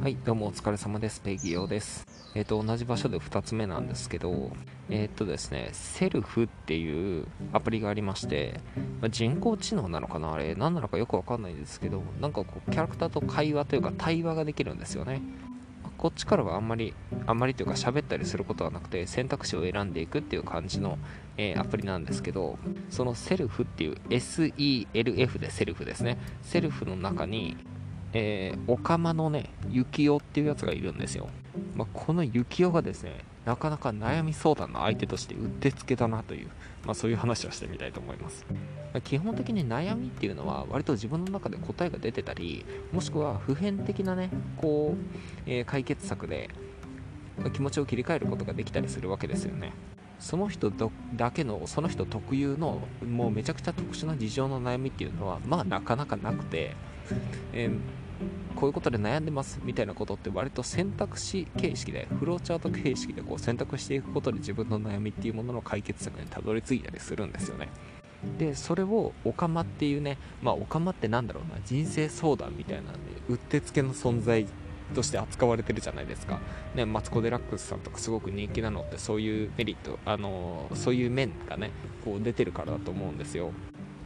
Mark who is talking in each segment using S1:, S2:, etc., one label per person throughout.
S1: はい、どうもお疲れ様です。ペギオです。えっ、と、同じ場所で2つ目なんですけど、えっ、とですね、セルフっていうアプリがありまして、まあ人工知能なのかなあれ、何なのかよくわかんないんですけど、なんかこう、キャラクターと会話というか対話ができるんですよね。こっちからはあんまり、あんまりというか喋ったりすることはなくて、選択肢を選んでいくっていう感じの、えーアプリなんですけど、そのセルフっていう SELF でセルフですね。セルフの中に、えー、オカマのね、ユキオっていうやつがいるんですよ。まあ、このユキオがですね、なかなか悩み相談の相手としてうってつけだなという、まあ、そういう話をしてみたいと思います。ま基本的に悩みっていうのは割と自分の中で答えが出てたり、もしくは普遍的なね、こう、えー解決策でま気持ちを切り替えることができたりするわけですよね。その人だけのその人特有のもうめちゃくちゃ特殊な事情の悩みっていうのはまあなかなかなくて、えーこういうことで悩んでますみたいなことって割と選択肢形式でフローチャート形式でこう選択していくことで自分の悩みっていうものの解決策にたどり着いたりするんですよね。でそれをオカマっていうねまあオカマってなんだろうな人生相談みたいなんでうってつけの存在として扱われてるじゃないですか、ね、マツコ・デラックスさんとかすごく人気なのってそういうメリット、あのそういう面がねこう出てるからだと思うんですよ。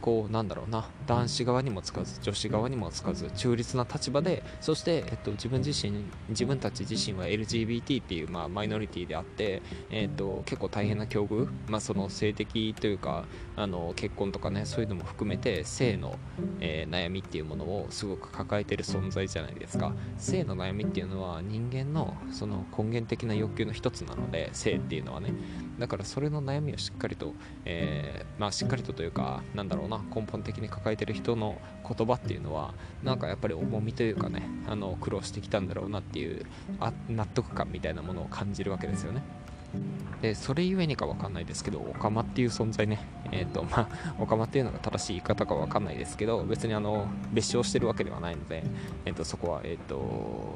S1: こうなんだろうな男子側にもつかず女子側にもつかず中立な立場でそして、えっと、自分自身自分たち自身は LGBT っていう、まあ、マイノリティであって、えっと、結構大変な境遇、まあ、その性的というかあの結婚とかねそういうのも含めて性の、えー悩みっていうものをすごく抱えてる存在じゃないですか。性の悩みっていうのは人間のその根源的な欲求の一つなので性っていうのはね。だからそれの悩みをしっかりと、えーまあ、しっかりとというかなんだろうな根本的に抱えてる人の言葉っていうのはなんかやっぱり重みというかねあの苦労してきたんだろうなっていうあ納得感みたいなものを感じるわけですよね。でそれゆえにかわかんないですけどオカマっていう存在ね。えっ、とまあオカマっていうのが正しい言い方かわかんないですけど別にあの別称してるわけではないので、えー、とそこはえっ、と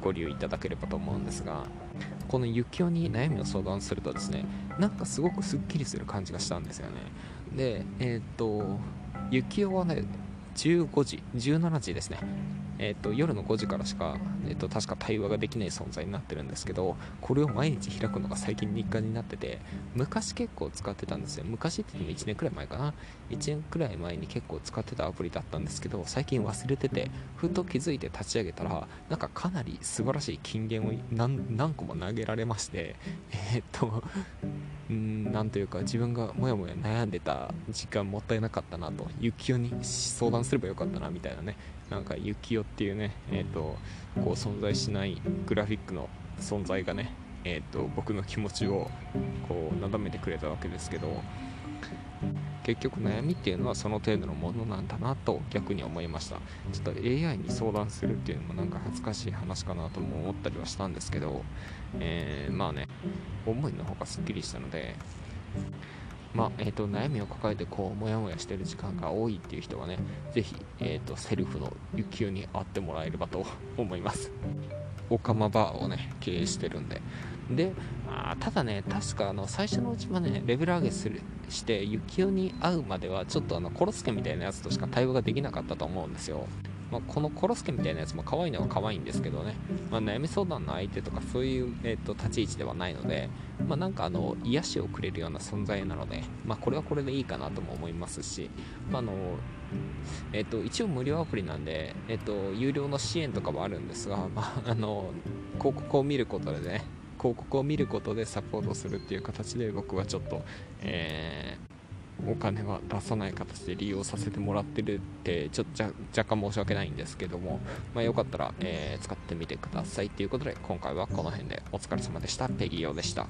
S1: ご留意いただければと思うんですがこのユキオに悩みを相談するとですねなんかすごくすっきりする感じがしたんですよね。でえっ、とユキオはね15時17時ですね。えっと夜の5時からしか、えっと確か対話ができない存在になってるんですけどこれを毎日開くのが最近日課になってて昔結構使ってたんですよ。昔って言っても1年くらい前かな。1年くらい前に結構使ってたアプリだったんですけど最近忘れててふと気づいて立ち上げたらなんかかなり素晴らしい金言を何個も投げられましてえっとうーんなんというか自分がもやもや悩んでた時間もったいなかったなと幸代に相談すればよかったなみたいなねなんか幸代っていうねえっ、とこう存在しないグラフィックの存在がねえっ、と僕の気持ちをこうなだめてくれたわけですけど結局悩みっていうのはその程度のものなんだなと逆に思いました。ちょっと AI に相談するっていうのもなんか恥ずかしい話かなとも思ったりはしたんですけど、えーまあね思いの方がすっきりしたのでまあえー、と悩みを抱えてこうモヤモヤしてる時間が多いっていう人はねぜひ、えー、とセルフの雪代に会ってもらえればと 思います。オカマバーをね経営してるんで。であただね確かあの最初のうちはねレベル上げするして幸代に会うまではちょっとあのコロスケみたいなやつとしか対話ができなかったと思うんですよ。まあ、このコロスケみたいなやつも可愛いのは可愛いんですけどね、まあ、悩み相談の相手とかそういう、えー、と立ち位置ではないので、まあ、なんかあの癒しをくれるような存在なので、まあ、これはこれでいいかなとも思いますし、まああのえー、と一応無料アプリなんで、えー、と有料の支援とかはあるんですが、まあ、あの広告を見ることでね広告を見ることでサポートするっていう形で僕はちょっと、えーお金は出さない形で利用させてもらってるってちょっと若干申し訳ないんですけども、まあ、よかったら、えー使ってみてくださいということで今回はこの辺でお疲れ様でしたペギオでした。